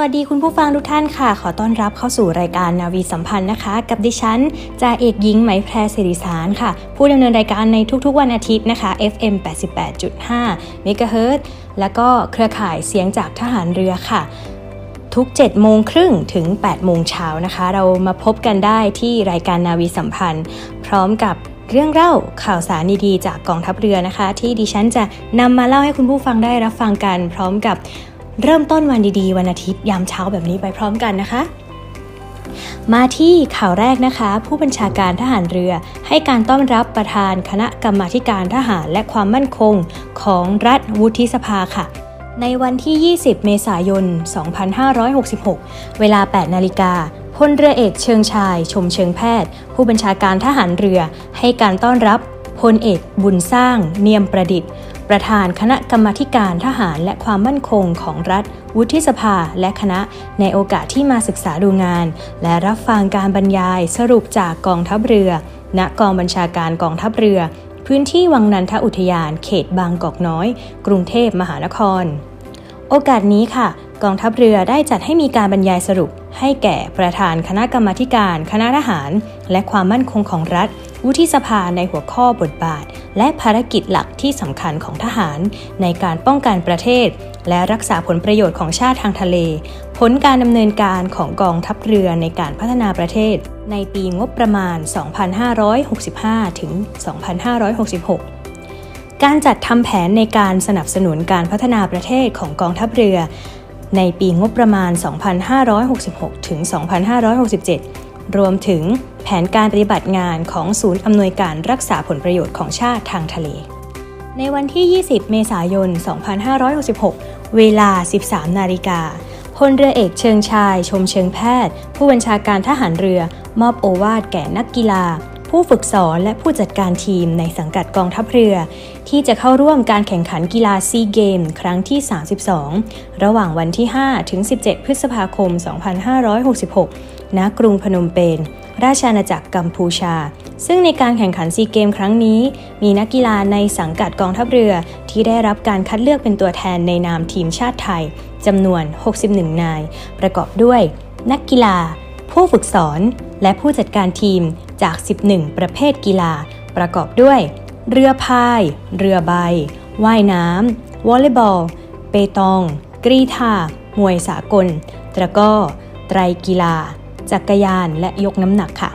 วัสดีคุณผู้ฟังทุกท่านค่ะ ขอต้อนรับเข้าสู่รายการนาวีสัมพันธ์นะคะ กับดิฉันจ่าเอกหญิงไหมแพรสิริสารค่ะ ผู้ดำเนินรายการในทุกๆวันอาทิตย์นะคะ FM 88.5 MHz แล้วก็เครือข่ายเสียงจากทหารเรือค่ะ ทุก 7 โมงครึ่งถึง 8 โมงเช้านะคะ เรามาพบกันได้ที่รายการนาวีสัมพันธ์ พร้อมกับเรื่องเล่าข่าวสารดีๆจากกองทัพเรือนะคะ ที่ดิฉันจะนำมาเล่าให้คุณผู้ฟังได้รับฟังกัน พร้อมกับ เริ่มต้นวันดีๆ วันอาทิตย์ยามเช้าแบบนี้ไปพร้อมกันนะคะ มาที่ข่าวแรกนะคะ ผู้บัญชาการทหารเรือ ให้การต้อนรับประธานคณะกรรมาการทหารและความมั่นคงของรัฐวุฒิสภาค่ะ ในวันที่ 20 เมษายน 2566 เวลา 8 นาฬิกาพลเรือเอกเชิงชาย ชมเชิงแพทย์ ผู้บัญชาการทหารเรือ ให้การต้อนรับพลเอกบุญสร้าง เนียมประดิษฐ์ ประธานคณะกรรมาการทหารและความมั่นคงของรัฐ วุฒิสภาและคณะในโอกาสที่มาศึกษาดูงาน และรับฟังการบรรยายสรุปจากกองทัพเรือ ณกองบัญชาการกองทัพเรือ พื้นที่วังนันทอุทยาน เขตบางกอกน้อย กรุงเทพมหานคร โอกาสนี้ค่ะ กองทัพเรือได้จัดให้มีการบรรยายสรุป ให้แก่ประธานคณะกรรมาการ คณะทหาร และความมั่นคงของรัฐ วุฒิสภาในหัวข้อบทบาท และภารกิจหลักที่สำคัญของทหาร ในการป้องกันประเทศ และรักษาผลประโยชน์ของชาติทางทะเล ผลการดำเนินการของกองทัพเรือในการพัฒนาประเทศ ในปีงบประมาณ 2565 ถึง 2566การจัดทำแผนในการสนับสนุนการพัฒนาประเทศของกองทัพเรือ ในปีงบประมาณ 2566 ถึง 2567 รวมถึงแผนการปฏิบัติงานของศูนย์อำนวยการรักษาผลประโยชน์ของชาติทางทะเล ในวันที่ 20 เมษายน 2566 เวลา 13 นาฬิกาพลเรือเอกเชิงชาย ชมเชิงแพทย์ ผู้บัญชาการทหารเรือ มอบโอวาทแก่นักกีฬา ผู้ฝึกสอนและผู้จัดการทีมในสังกัดกองทัพเรือ ที่จะเข้าร่วมการแข่งขันกีฬาซีเกมครั้งที่ 32 ระหว่างวันที่ 5 ถึง 17 พฤษภาคม 2566 ณ กรุงพนมเปญ ราชอาณาจักรกัมพูชา ซึ่งในการแข่งขันซีเกมครั้งนี้ มีนักกีฬาในสังกัดกองทัพเรือที่ได้รับการคัดเลือกเป็นตัวแทนในนามทีมชาติไทยจำนวน 61 นาย ประกอบด้วย นักกีฬา ผู้ฝึกสอน และผู้จัดการทีมจาก 11 ประเภทกีฬา ประกอบด้วย เรือพาย เรือใบ ว่ายน้ำ วอลเลย์บอล เปตอง กรีธามวยสากล ตะก้อ ไตรกีฬา จักรยาน และยกน้ำหนักค่ะ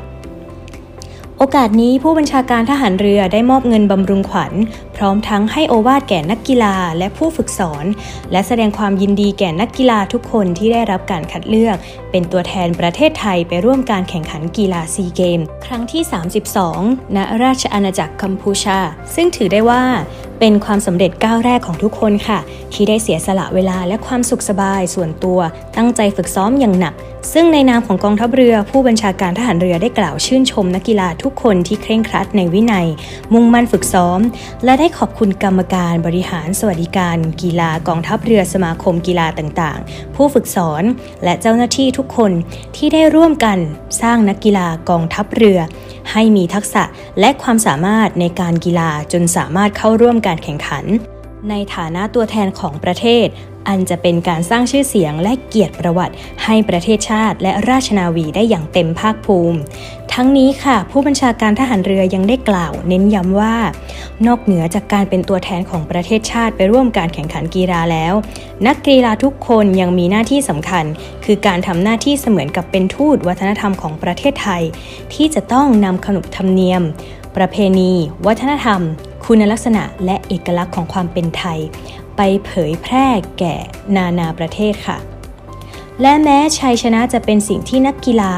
โอกาสนี้ผู้บัญชาการทหารเรือได้มอบเงินบำรุงขวัญ พร้อมทั้งให้โอวาทแก่นักกีฬาและผู้ฝึกสอน และแสดงความยินดีแก่นักกีฬาทุกคนที่ได้รับการคัดเลือก เป็นตัวแทนประเทศไทยไปร่วมการแข่งขันกีฬาซีเกม ครั้งที่ 32 ณ ราชอาณาจักรกัมพูชา ซึ่งถือได้ว่าเป็นความสำเร็จก้าวแรกของทุกคนค่ะ ที่ได้เสียสละเวลาและความสุขสบายส่วนตัว ตั้งใจฝึกซ้อมอย่างหนัก ซึ่งในนามของกองทัพเรือ ผู้บัญชาการทหารเรือได้กล่าวชื่นชมนักกีฬาทุกคนที่เคร่งครัดในวินัย มุ่งมั่นฝึกซ้อม และได้ขอบคุณกรรมการบริหารสวัสดิการ กีฬากองทัพเรือสมาคมกีฬาต่างๆ ผู้ฝึกสอนและเจ้าหน้าที่ทุกคนที่ได้ร่วมกันสร้างนักกีฬากองทัพเรือ ให้มีทักษะและความสามารถในการกีฬาจนสามารถเข้าร่วมการแข่งขัน ในฐานะตัวแทนของประเทศ อันจะเป็นการสร้างชื่อเสียงและเกียรติประวัติ ให้ประเทศชาติและราชนาวีได้อย่างเต็มภาคภูมิ ทั้งนี้ค่ะ ผู้บัญชาการทหารเรือยังได้กล่าว เน้นย้ำว่า นอกเหนือจากการเป็นตัวแทนของประเทศชาติไปร่วมการแข่งขันกีฬาแล้ว นักกีฬาทุกคนยังมีหน้าที่สำคัญ คือการทำหน้าที่เสมือนกับเป็นทูตวัฒนธรรมของประเทศไทย ที่จะต้องนำขนบธรรมเนียม ประเพณี วัฒนธรรม คุณลักษณะและเอกลักษณ์ของความเป็นไทย ไปเผยแพร่แก่นานาประเทศค่ะ และแม้ชัยชนะจะเป็นสิ่งที่นักกีฬา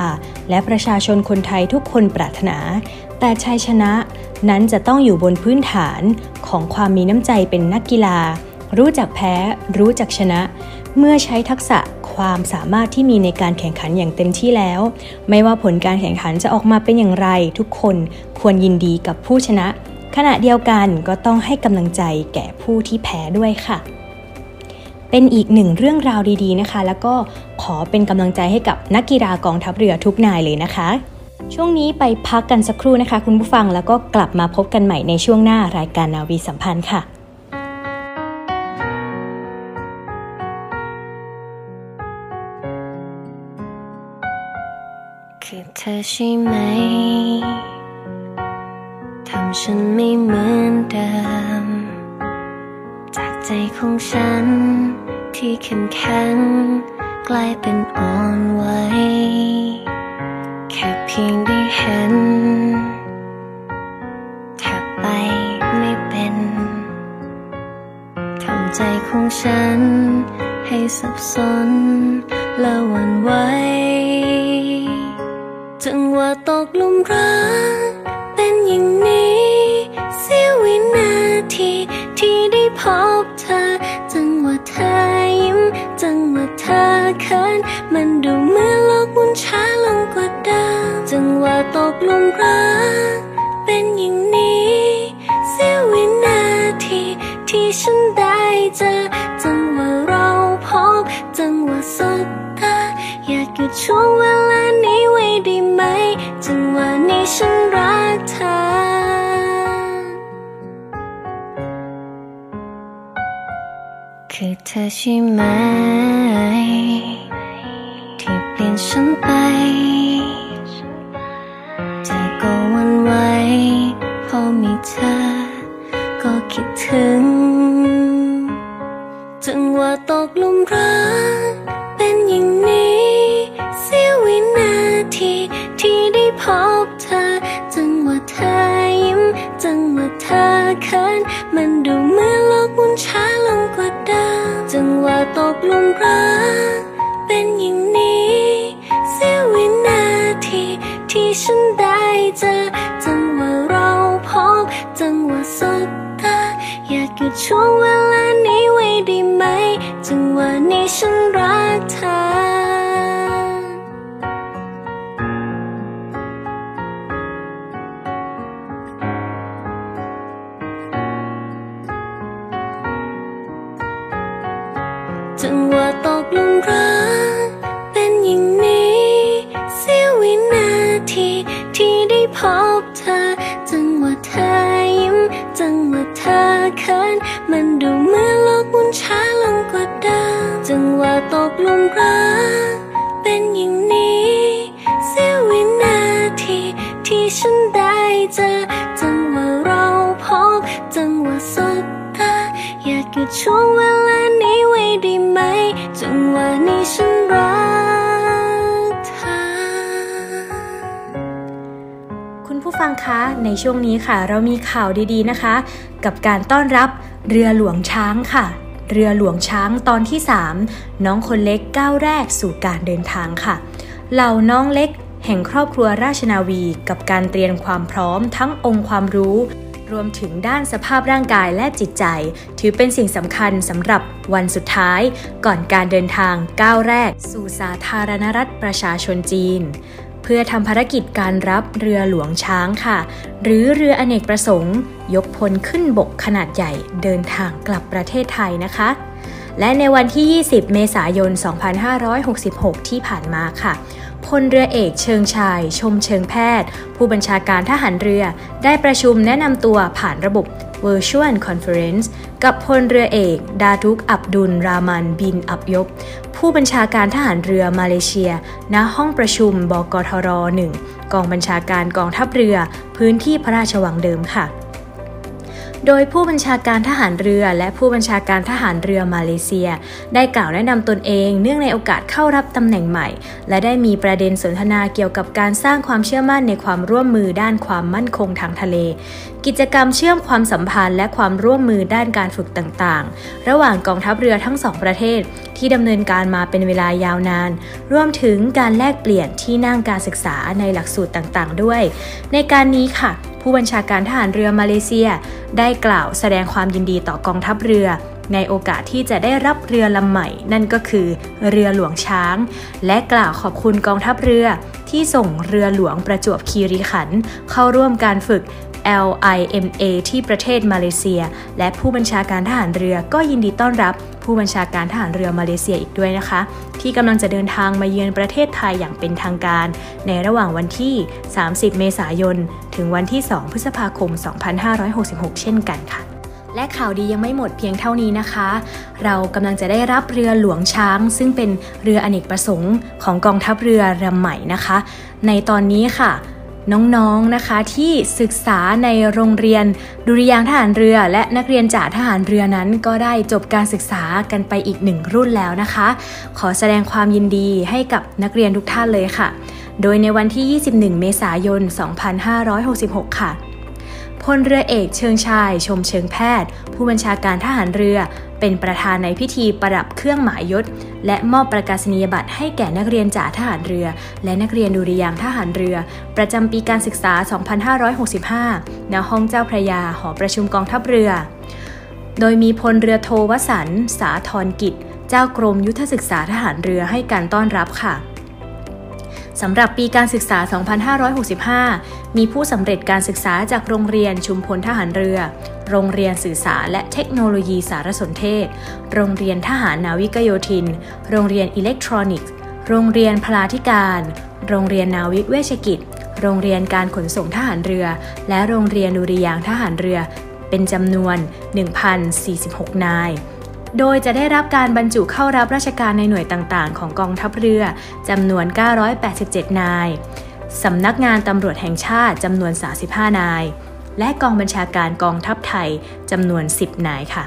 และประชาชนคนไทยทุกคนปรารถนา แต่ชัยชนะนั้นจะต้องอยู่บนพื้นฐานของความมีน้ำใจเป็นนักกีฬา รู้จักแพ้ รู้จักชนะ เมื่อใช้ทักษะความสามารถที่มีในการแข่งขันอย่างเต็มที่แล้ว ไม่ว่าผลการแข่งขันจะออกมาเป็นอย่างไร ทุกคนควรยินดีกับผู้ชนะ ขณะเดียวกันก็ต้องให้กำลังใจแก่ผู้ที่แพ้ด้วยค่ะ เป็นอีกหนึ่งเรื่องราวดีๆนะคะ แล้วก็ขอเป็นกำลังใจให้กับนักกีฬากองทัพเรือทุกนายเลยนะคะ ช่วงนี้ไปพักกันสักครู่นะคะ คุณผู้ฟังแล้วก็กลับมาพบกันใหม่ในช่วงหน้ารายการนาวีสัมพันธ์ค่ะคือเธอใช่ไหมำฉันไม่เหมือนเดิม จากใจของฉันที่เข้มแข็งกลายเป็นอ่อนไหวแค่เพียงได้เห็นแทบไปไม่เป็นทำใจของฉันให้สับสนและหวั่นไหวจังหวะตกหลุมรักเป็นอย่างนี้ บเธอ จังหวะเธอยิ้ม จังหวะเธอเขินมันดูเหมือนโลกมุนช้าลงกว่าเดิมจังหวะตกหลุมรักเป็นอย่างนี้เสียวินาที ที่ฉันได้เจอ จังหวะเราพบ จังหวะสบตาอยากหยุดช่วงเวลานี้ไว้ได้ไหม จังหวะนี้ฉัน อเธอใช่ไหม ที่เปลี่ยนฉันไปใจก็หวันไหวพอมีเธอ ก็คิดถึง จังหวะตกหลุมรัก เป็นอย่างนี้ เสียวินาที ที่ได้พบเธอ จังหวะเธอยิ้ม จังหวะเธอเขินมันดูเหมือนโลกหมุนช้า ดาจังหวะตกหลุมรักเป็นอย่างนี้เสียวินาทีที่ฉันได้เจอจังหวะเราพบจังหวะสบตาอยากหยุดช่วงเวลานี้ไว้ได้ไหม จังหวะนี้ฉันรักเธอ พบเธอ จังหวะเธอยิ้ม จังหวะเธอเขินมันดูเหมือนโลกมุนช้าลงกว่าเดิมจังหวะตกหลุมรักเป็นอย่างนี้เสียวินาทีที่ฉันได้เจอ จังหวะเราพบ จังหวะสบตาอยากหยุดช่วงเวลานี้ไว้ได้ไหม จังหวะนี้ ผู้ฟังคะ ในช่วงนี้ค่ะ เรามีข่าวดีๆนะคะ กับการต้อนรับเรือหลวงช้างค่ะ เรือหลวงช้างตอนที่ 3 น้องคนเล็กก้าวแรกสู่การเดินทางค่ะ เหล่าน้องเล็กแห่งครอบครัวราชนาวี กับการเตรียมความพร้อมทั้งองค์ความรู้ รวมถึงด้านสภาพร่างกายและจิตใจ ถือเป็นสิ่งสำคัญสำหรับวันสุดท้าย ก่อนการเดินทางก้าวแรก สู่สาธารณรัฐประชาชนจีน พื่อทำภารกิจการรับเรือหลวงช้างค่ะ หรือเรืออเนกประสงค์ ยกพลขึ้นบกขนาดใหญ่เดินทางกลับประเทศไทยนะคะ และในวันที่ 20 เมษายน 2566 ที่ผ่านมาค่ะพลเรือเอกเชิงชาย ชมเชิงแพทย์ ผู้บัญชาการทหารเรือ ได้ประชุมแนะนำตัวผ่านระบบ Virtual Conference กับพลเรือเอก ดาทุกอับดุลรามันบินอับยบ ผู้บัญชาการทหารเรือมาเลเซีย ณ ห้องประชุมบกทร 1 กองบัญชาการกองทัพเรือ พื้นที่พระราชวังเดิมค่ะ โดยผู้บัญชาการทหารเรือและผู้บัญชาการทหารเรือมาเลเซีย ได้กล่าวแนะนำตนเองเนื่องในโอกาสเข้ารับตำแหน่งใหม่ และได้มีประเด็นสนทนาเกี่ยวกับการสร้างความเชื่อมั่นในความร่วมมือด้านความมั่นคงทางทะเล กิจกรรมเชื่อมความสัมพันธ์และความร่วมมือด้านการฝึกต่างๆ ระหว่างกองทัพเรือทั้งสองประเทศ ที่ดำเนินการมาเป็นเวลายาวนาน รวมถึงการแลกเปลี่ยนที่นั่งการศึกษาในหลักสูตรต่างๆ ด้วย ในการนี้ค่ะ ผู้บัญชาการทหารเรือมาเลเซีย ได้กล่าวแสดงความยินดีต่อกองทัพเรือ ในโอกาสที่จะได้รับเรือลำใหม่ นั่นก็คือเรือหลวงช้าง และกล่าวขอบคุณกองทัพเรือที่ส่งเรือหลวงประจวบคีรีขันธ์เข้าร่วมการฝึก LIMA ที่ประเทศมาเลเซีย และผู้บัญชาการทหารเรือก็ยินดีต้อนรับผู้บัญชาการทหารเรือมาเลเซียอีกด้วยนะคะ ที่กำลังจะเดินทางมาเยือนประเทศไทยอย่างเป็นทางการ ในระหว่างวันที่ 30 เมษายน ถึงวันที่ 2 พฤษภาคม 2566 เช่นกันค่ะและข่าวดียังไม่หมดเพียงเท่านี้นะคะ เรากำลังจะได้รับเรือหลวงช้าง ซึ่งเป็นเรืออเนกประสงค์ของกองทัพเรือลำใหม่นะคะ ในตอนนี้ค่ะ น้องๆนะคะที่ศึกษาในโรงเรียนดุริยางทหารเรือ และนักเรียนจ่าทหารเรือนั้น ก็ได้จบการศึกษากันไปอีกหนึ่งรุ่นแล้วนะคะ ขอแสดงความยินดีให้กับนักเรียนทุกท่านเลยค่ะ โดยในวันที่ 21 เมษายน 2566 ค่ะพลเรือเอกเชิงชาย ชมเชิงแพทย์ ผู้บัญชาการทหารเรือ เป็นประธานในพิธีประดับเครื่องหมายยศ และมอบประกาศนียบัตรให้แก่นักเรียนจ่าทหารเรือ และนักเรียนดุริยางทหารเรือ ประจำปีการศึกษา 2565 ณ ห้องเจ้าพระยา หอประชุมกองทัพเรือ โดยมีพลเรือโทวสัน สาธรกิจ เจ้ากรมยุทธศึกษาทหารเรือให้การต้อนรับค่ะ สำหรับปีการศึกษา 2565 มีผู้สำเร็จการศึกษาจากโรงเรียนชุมพลทหารเรือ โรงเรียนสื่อสารและเทคโนโลยีสารสนเทศ โรงเรียนทหารนาวิกโยธิน โรงเรียนอิเล็กทรอนิกส์ โรงเรียนพลาธิการ โรงเรียนนาวิกเวชกิจ โรงเรียนการขนส่งทหารเรือ และโรงเรียนดุริยางทหารเรือ เป็นจำนวน 1,046 นาย โดยจะได้รับการบรรจุเข้ารับราชการในหน่วยต่างๆ ของกองทัพเรือจำนวน 987 นาย สำนักงานตำรวจแห่งชาติจำนวน 35 นาย และกองบัญชาการกองทัพไทยจำนวน 10 นายค่ะ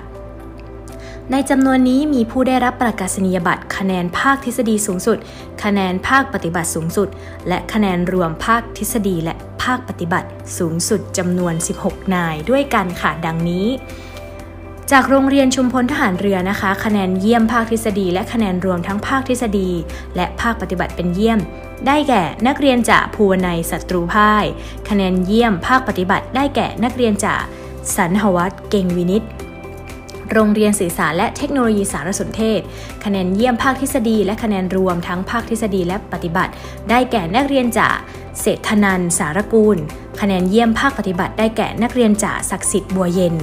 ในจำนวนนี้มีผู้ได้รับประกาศนียบัตร คะแนนภาคทฤษฎีสูงสุด คะแนนภาคปฏิบัติสูงสุด และคะแนนรวมภาคทฤษฎีและภาคปฏิบัติสูงสุดจำนวน 16 นายด้วยกันค่ะดังนี้ จากโรงเรียนชุมพลทหารเรือนะคะ คะแนนเยี่ยมภาคทฤษฎี และคะแนนรวมทั้งภาคทฤษฎี และภาคปฏิบัติเป็นเยี่ยม ได้แก่นักเรียนจากภูวนัยศัตรูพ่าย คะแนนเยี่ยมภาคปฏิบัติ ได้แก่นักเรียนจากสันหวัตเก่งวินิตโรงเรียนสื่อสารและเทคโนโลยีสารสนเทศ คะแนนเยี่ยมภาคทฤษฎี และคะแนนรวมทั้งภาคทฤษฎีและปฏิบัติ ได้แก่นักเรียนจากเศรษฐนันสารกูล คะแนนเยี่ยมภาคปฏิบัติ ได้แก่นักเรียนจากศักดิ์สิทธิ์บัวเย็น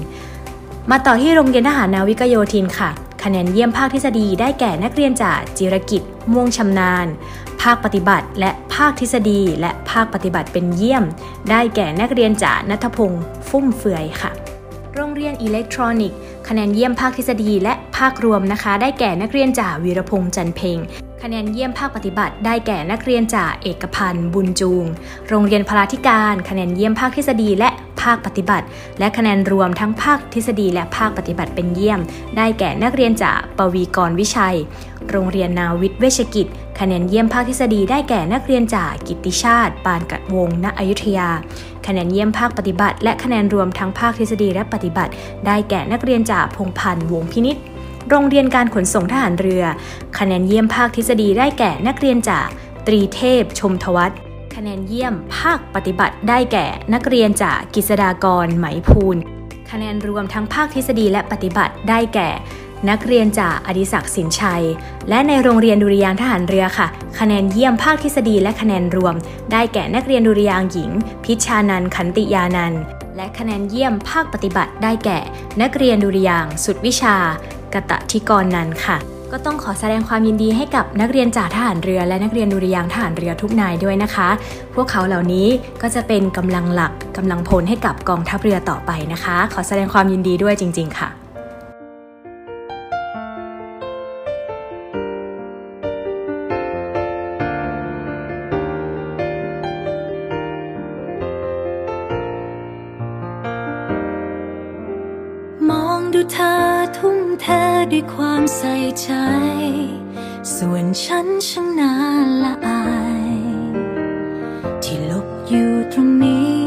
มาต่อที่โรงเรียนทหารนาวิกโยธินค่ะ คะแนนเยี่ยมภาคทฤษฎีได้แก่นักเรียนจากจิรกิจ ม่วงชำนาญ ภาคปฏิบัติ และภาคทฤษฎี และภาคปฏิบัติเป็นเยี่ยม ได้แก่นักเรียนจากนัทพงศ์ฟุ่มเฟือยค่ะ โรงเรียนอิเล็กทรอนิกส์คะแนนเยี่ยมภาคทฤษฎีและภาครวมนะคะ ได้แก่นักเรียนจากวีรพงษ์จันเพ็ง คะแนนเยี่ยมภาคปฏิบัติได้แก่นักเรียนจากเอกพันธ์ บุญจูง โรงเรียนพลาธิการ คะแนนเยี่ยมภาคทฤษฎีและภาคปฏิบัติ และคะแนนรวมทั้งภาคทฤษฎีและภาคปฏิบัติเป็นเยี่ยม ได้แก่นักเรียนจากปวีกรวิชัย โรงเรียนนาวิทย์เวชกิจ คะแนนเยี่ยมภาคทฤษฎีได้แก่นักเรียนจากกิติชาติ ปานกัดวงณอยุธยา คะแนนเยี่ยมภาคปฏิบัติ และคะแนนรวมทั้งภาคทฤษฎีและปฏิบัติ ได้แก่นักเรียนจากพงพันธ์วงพินิษ โรงเรียนการขนส่งทหารเรือ คะแนนเยี่ยมภาคทฤษฎีได้แก่นักเรียนจาก ตรีเทพชมทวัฒคะแนนเยี่ยมภาคปฏิบัติได้แก่นักเรียนจากกิษดากรไหมพูนคะแนนรวมทั้งภาคทฤษฎีและปฏิบัติได้แก่ นักเรียนจากอดิศักดิ์สินชัย และในโรงเรียนดุริยางทหารเรือค่ะ คะแนนเยี่ยมภาคทฤษฎีและคะแนนรวม ได้แก่นักเรียนดุริยางหญิง พิชานันขันติยานันและคะแนนเยี่ยมภาคปฏิบัติได้แก่ นักเรียนดุริยางสุดวิชา กตะทิกรนั้นค่ะ ก็ต้องขอแสดงความยินดีให้กับนักเรียนจ่าทหารเรือ และนักเรียนดุริยางทหารเรือทุกนายด้วยนะคะ พวกเขาเหล่านี้ก็จะเป็นกำลังหลักกำลังพลให้กับกองทัพเรือต่อไปนะคะ ขอแสดงความยินดีด้วยจริง ๆ ค่ะมอง ดูเธอทุ่มเทด้วยความใส่ใจ ส่วนฉันช่างน่าละอาย ที่หลบอยู่ตรงนี้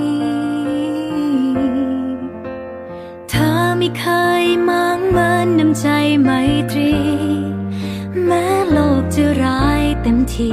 เธอไม่เคยมางเมินน้ำใจไมตรี แม้โลกจะร้ายเต็มที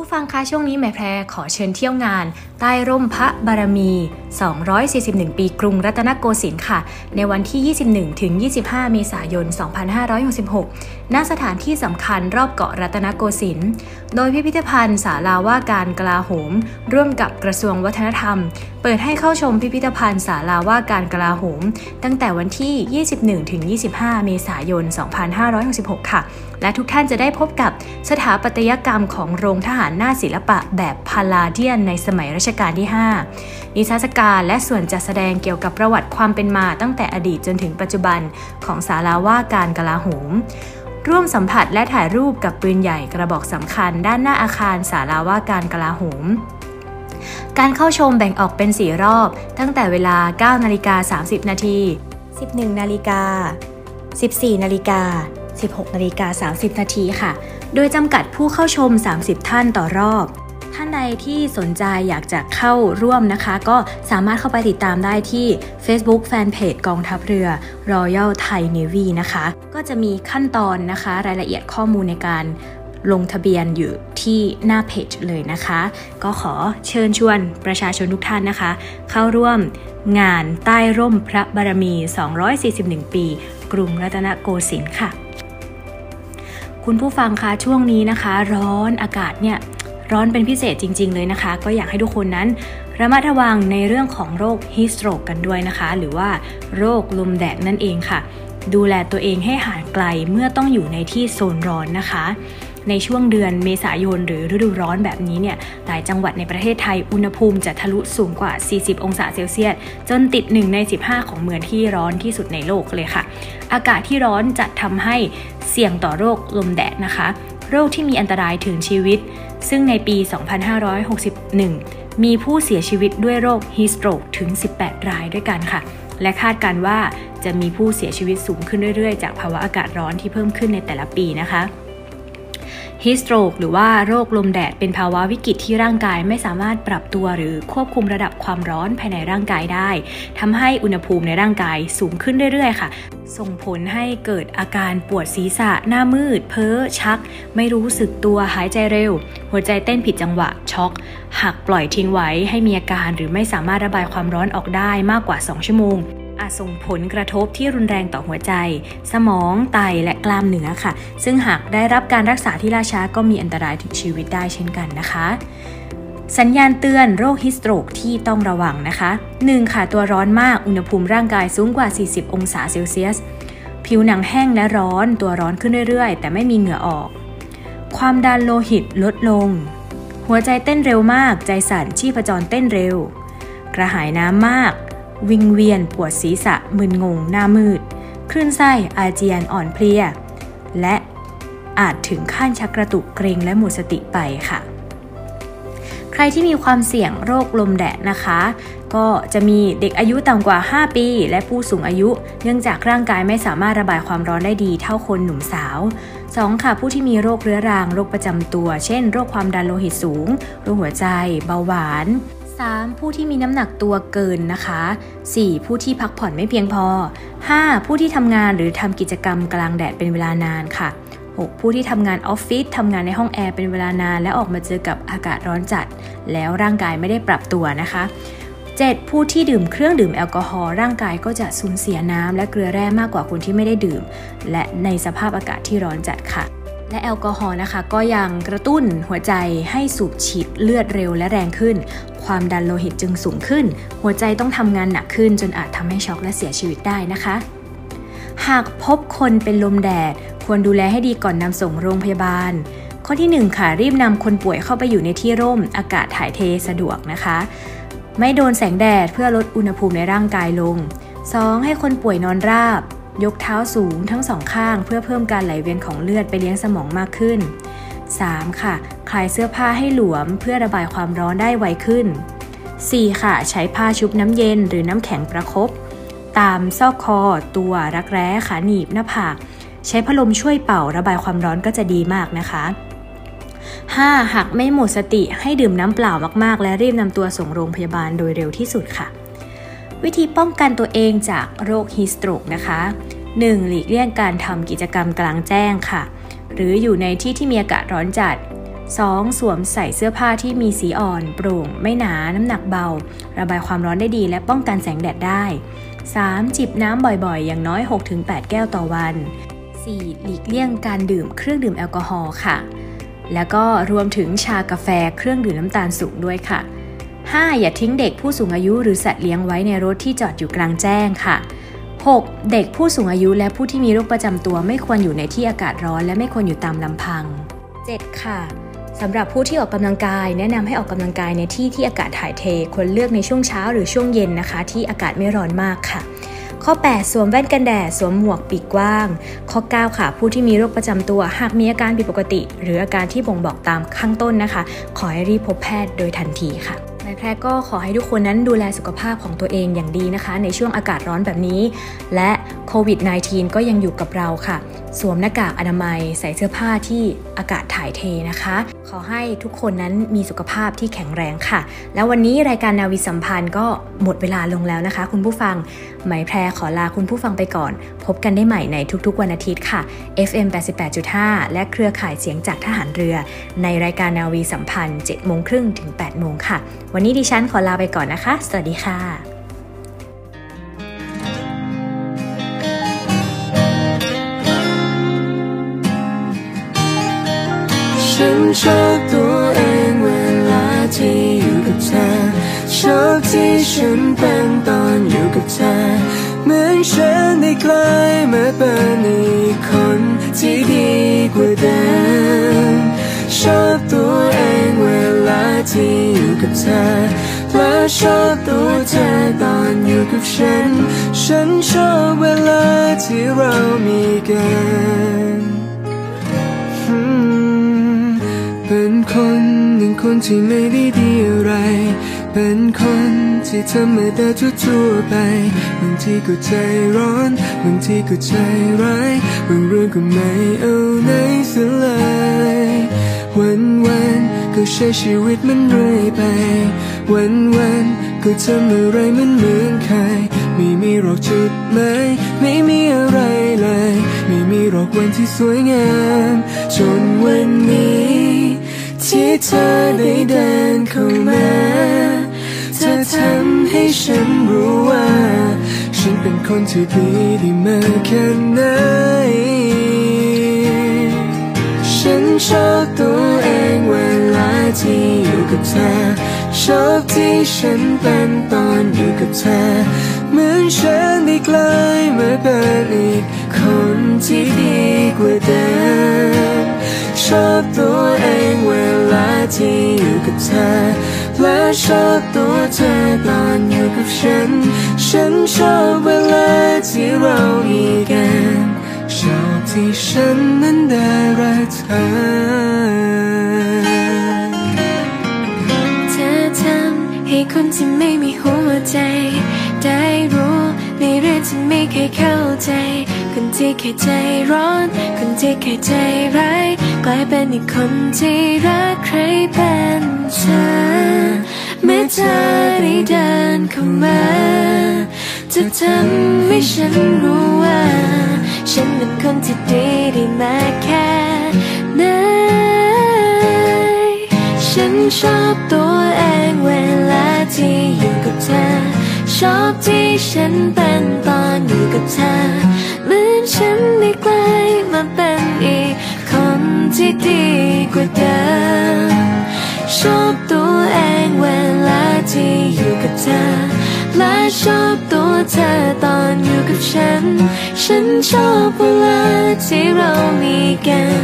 ผู้ฟังคะช่วงนี้แม่แพรขอเชิญเที่ยวงาน ใต้ร่มพระบารมี 241 ปีกรุงรัตนโกสินทร์ค่ะ ในวันที่ 21 ถึง 25 เมษายน 2566 ณสถานที่สำคัญรอบเกาะรัตนโกสินทร์ โดยพิพิธภัณฑ์ศาลาว่าการกลาโหม ร่วมกับกระทรวงวัฒนธรรม เปิดให้เข้าชมพิพิธภัณฑ์ศาลาว่าการกลาโหม ตั้งแต่วันที่ 21ถึง25 เมษายน 2566 ค่ะ และทุกท่านจะได้พบกับสถาปัตยกรรมของโรงทหารหน้าศิลปะแบบพาลาเดียนในสมัยรัชกาลที่ 5 นิทรรศการและส่วนจัดแสดงเกี่ยวกับประวัติความเป็นมาตั้งแต่อดีตจนถึงปัจจุบันของศาลาว่าการกลาโหม ร่วมสัมผัสและถ่ายรูปกับปืนใหญ่กระบอกสำคัญ ด้านหน้าอาคารสาราว่าการกลาโหมการเข้าชมแบ่งออกเป็น 4 รอบ ตั้งแต่เวลา 9 นาฬิกา 30 นาที 11 นาฬิกา 14 นาฬิกา 16 นาฬิกา 30 นาทีค่ะ โดยจำกัดผู้เข้าชม 30 ท่านต่อรอบ ท่านใดที่สนใจอยากจะเข้าร่วมนะคะ ก็สามารถเข้าไปติดตามได้ที่ Facebook Fanpage กองทัพเรือ Royal Thai Navy นะคะ ก็จะมีขั้นตอนนะคะ รายละเอียดข้อมูลในการลงทะเบียนอยู่ที่หน้าเพจเลยนะคะ ก็ขอเชิญชวนประชาชนทุกท่านนะคะ เข้าร่วมงานใต้ร่มพระบารมี 241 ปี กรุงรัตนโกสินทร์ค่ะ คุณผู้ฟังคะช่วงนี้นะคะ ร้อนอากาศเนี่ย ร้อนเป็นพิเศษจริง ๆ เลยนะคะ ก็อยากให้ทุกคนนั้นระมัดระวังในเรื่องของโรคฮิสโตรกกันด้วยนะคะ หรือว่าโรคลมแดดนั่นเองค่ะ ดูแลตัวเองให้ห่างไกลเมื่อต้องอยู่ในที่โซนร้อนนะคะ ในช่วงเดือนเมษายนหรือฤดูร้อนแบบนี้เนี่ยหลายจังหวัดในประเทศไทยอุณหภูมิจะทะลุสูงกว่า 40 องศาเซลเซียส จนติด 1 ใน 15 ของเมืองที่ร้อนที่สุดในโลกเลยค่ะ อากาศที่ร้อนจะทำให้เสี่ยงต่อโรคลมแดดนะคะ โรคที่มีอันตรายถึงชีวิต ซึ่งในปี 2561 มีผู้เสียชีวิตด้วยโรคฮิสโตรกถึง 18 รายด้วยกันค่ะ และคาดการว่าจะมีผู้เสียชีวิตสูงขึ้นเรื่อยๆ จากภาวะอากาศร้อนที่เพิ่มขึ้นในแต่ละปีนะคะ ฮิสโตรกหรือว่าโรคลมแดดเป็นภาวะวิกฤตที่ร่างกายไม่สามารถปรับตัวหรือควบคุมระดับความร้อนภายในร่างกายได้ทำให้อุณหภูมิในร่างกายสูงขึ้นเรื่อยๆ ค่ะ ส่งผลให้เกิดอาการปวดศีรษะ หน้ามืด เพ้อชัก ไม่รู้สึกตัวหายใจเร็ว หัวใจเต้นผิดจังหวะช็อกหากปล่อยทิ้งไว้ให้มีอาการหรือไม่สามารถระบายความร้อนออกได้มากกว่า 2 ชั่วโมง อาจส่งผลกระทบที่รุนแรงต่อหัวใจ สมอง ไต และกล้ามเนื้อค่ะ ซึ่งหากได้รับการรักษาที่ล่าช้าก็มีอันตรายถึงชีวิตได้เช่นกันนะคะ สัญญาณเตือนโรคฮิสโตรกที่ต้องระวังนะคะ 1. ค่ะตัวร้อนมาก อุณหภูมิร่างกายสูงกว่า 40 องศาเซลเซียส ผิวหนังแห้งและร้อน ตัวร้อนขึ้นเรื่อยๆ แต่ไม่มีเหงื่อออก ความดันโลหิตลดลง หัวใจเต้นเร็วมาก ใจสั่น ชีพจรเต้นเร็ว กระหายน้ำมาก วิงเวียนปวดศีรษะมึนงงหน้ามืด คลื่นไส้อาเจียนอ่อนเพลีย และอาจถึงขั้นชักกระตุกเกรงและหมดสติไปค่ะ ใครที่มีความเสี่ยงโรคลมแดดนะคะ ก็จะมีเด็กอายุต่ำกว่า 5 ปี และผู้สูงอายุ เนื่องจากร่างกายไม่สามารถระบายความร้อนได้ดีเท่าคนหนุ่มสาว 2. ค่ะ ผู้ที่มีโรคเรื้อรัง โรคประจำตัว เช่น โรคความดันโลหิตสูง โรคหัวใจ เบาหวาน 3. ผู้ที่มีน้ำหนักตัวเกินนะคะ 4. ผู้ที่พักผ่อนไม่เพียงพอ 5. ผู้ที่ทำงานหรือทำกิจกรรมกลางแดดเป็นเวลานานค่ะ 6. ผู้ที่ทำงานออฟฟิศทำงานในห้องแอร์เป็นเวลานาน และออกมาเจอกับอากาศร้อนจัด แล้วร่างกายไม่ได้ปรับตัวนะคะ 7. ผู้ที่ดื่มเครื่องดื่มแอลกอฮอล์ร่างกายก็จะสูญเสียน้ำและเกลือแร่มากกว่าคนที่ไม่ได้ดื่ม และในสภาพอากาศที่ร้อนจัดค่ะ และแอลกอฮอล์นะคะ ก็ยังกระตุ้นหัวใจให้สูบฉีดเลือดเร็วและแรงขึ้น ความดันโลหิตจึงสูงขึ้น หัวใจต้องทำงานหนักขึ้น จนอาจทำให้ช็อกและเสียชีวิตได้นะคะ หากพบคนเป็นลมแดด ควรดูแลให้ดีก่อนนำส่งโรงพยาบาล ข้อที่ 1 ค่ะ รีบนำคนป่วยเข้าไปอยู่ในที่ร่ม อากาศถ่ายเทสะดวกนะคะ ไม่โดนแสงแดดเพื่อลดอุณหภูมิในร่างกายลง 2. ให้คนป่วยนอนราบ ยกเท้าสูงทั้งสองข้างเพื่อเพิ่มการไหลเวียนของเลือดไปเลี้ยงสมองมากขึ้น 3. ค่ะ คลายเสื้อผ้าให้หลวมเพื่อระบายความร้อนได้ไวขึ้น 4. ค่ะ ใช้ผ้าชุบน้ำเย็นหรือน้ำแข็งประครบตามซอกคอ ตัวรักแร้ขาหนีบหน้าผาก ใช้พัดลมช่วยเป่าระบายความร้อนก็จะดีมากนะคะ 5. หากไม่หมดสติให้ดื่มน้ำเปล่ามากๆ และรีบนำตัวส่งโรงพยาบาลโดยเร็วที่สุดค่ะ วิธีป้องกันตัวเองจากโรคฮิสโตรกนะคะ 1. หลีกเลี่ยงการทำกิจกรรมกลางแจ้งค่ะ หรืออยู่ในที่ที่มีอากาศร้อนจัด 2. สวมใส่เสื้อผ้าที่มีสีอ่อน โปร่ง ไม่หนา น้ำหนักเบา ระบายความร้อนได้ดี และป้องกันแสงแดดได้ 3. จิบน้ำบ่อยๆ อย่างน้อย 6-8 แก้วต่อวัน 4. หลีกเลี่ยงการดื่มเครื่องดื่มแอลกอฮอล์ค่ะ แล้วก็รวมถึงชากาแฟเครื่องดื่มน้ำตาลสูงด้วยค่ะ 5. อย่าทิ้งเด็กผู้สูงอายุหรือสัตว์เลี้ยงไว้ในรถที่จอดอยู่กลางแจ้งค่ะ 6. เด็กผู้สูงอายุและผู้ที่มีโรคประจำตัวไม่ควรอยู่ในที่อากาศร้อน และไม่ควรอยู่ตามลำพัง 7. ค่ะสำหรับผู้ที่ออกกำลังกาย แนะนำให้ออกกำลังกายในที่ที่อากาศถ่ายเท ควรเลือกในช่วงเช้าหรือช่วงเย็นนะคะ ที่อากาศไม่ร้อนมากค่ะ ข้อ 8 สวมแว่นกันแดดสวมหมวกปีกกว้าง ข้อ 9 ค่ะ ผู้ที่มีโรคประจำตัว หากมีอาการผิดปกติ หรืออาการที่บ่งบอกตามข้างต้นนะคะ ขอให้รีบพบแพทย์โดยทันทีค่ะายแพร่ก็ขอให้ทุกคนนั้นดูแลสุขภาพของตัวเองอย่างดีนะคะ ในช่วงอากาศร้อนแบบนี้ และโควิด -19 ก็ยังอยู่กับเราค่ะสวมหน้ากากอนามัย ใส่เสื้อผ้าที่อากาศถ่ายเทนะคะ ขอให้ทุกคนนั้นมีสุขภาพที่แข็งแรงค่ะ แล้ววันนี้รายการนาวิสัมพันธ์ก็หมดเวลาลงแล้วนะคะ คุณผู้ฟังไหมแพรขอลาคุณผู้ฟังไปก่อน พบกันได้ใหม่ในทุกๆวันอาทิตย์ค่ะ FM 88.5 และเครือข่ายเสียงจากทหารเรือ ในรายการนาวีสัมพันธ์7โมงครึ่งถึง8โมงค่ะ วันนี้ดิฉันขอลาไปก่อนนะคะ สวัสดีค่ะ ฉันชอบตัวเองเวลาที่อยู่กับเธอ ชอบที่ฉันเป็นตอนอยู่กับเธอ เหมือนฉันได้กลายมาเป็นอีกคนที่ดีกว่าเดิม ชอบตัวเองเวลาที่อยู่กับเธอและชอบตัวเธอตอนอยู่กับฉัน ฉันชอบเวลาที่เรามีกัน คนหนึ่งคนที่ไม่ได้ดีอะไร เป็นคนที่ธรรมดาทั่วๆไป บางทีก็ใจร้อน บางทีก็ใจร้าย บางเรื่องก็ไม่เอาไหนเสียเลยวันวันๆก็ใช้ชีวิตมันเรื่อยไป วันวันๆก็ทำอะไรมันเหมือนเคยไม่มีหรอกจุดหมายไม่มีอะไรเลย ไม่มีหรอกวันที่สวยงาม จนวันนี้ ที่เธอได้เดินเข้ามาเธอทำให้ฉันรู้ว่า ฉันเป็นคนที่ดีได้มากแค่ไหนฉันชอบตัวเองเวลาที่อยู่กับเธอชอบที่ฉันเป็นตอนอยู่กับเธอเหมือนฉันได้กลายมาเป็นอีกคนที่ดีกว่าเดิม ชอบตัวเองเวลาที่อยู่กับเธอ และชอบตัวเธอตอนอยู่กับฉัน ฉันชอบเวลาที่เรามีกันชอบที่ฉันนั้นได้รักเธอเธอทำให้คนที่ไม่มีหัวใจ ได้รู้ในเรื่องที่ไม่เคยเข้าใจ คนที่เคยใจร้อน คนที่เคยใจร้ายกลายเป็นอีกคนที่รักใครเป็นเธอเมื่อเธอได้เดินเข้ามาจะทำให้ฉันรู้ว่า ฉันเป็นคนที่ดีได้มากแค่ไหนฉันชอบตัวเองเวลาที่อยู่กับเธอ ชอบที่ฉันเป็นตอนอยู่กับเธอเหมือนฉันได้กลายมาเป็นอีกคนที่ดีกว่าเดิมชอบตัวเองเวลาที่อยู่กับเธอ และชอบตัวเธอตอนอยู่กับฉัน ฉันชอบเวลาที่เรามีกัน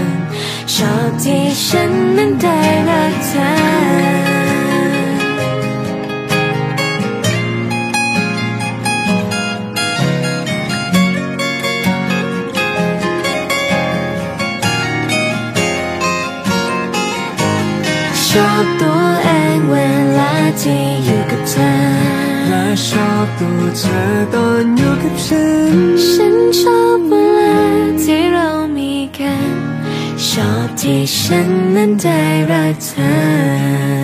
ชอบที่ฉันนั้นได้รักเธอ ชอบตัวเองเวลาที่อยู่กับเธอ และชอบตัวเธอตอนอยู่กับฉัน ฉันชอบเวลาที่เรามีกัน ชอบที่ฉันนั้นได้รักเธอ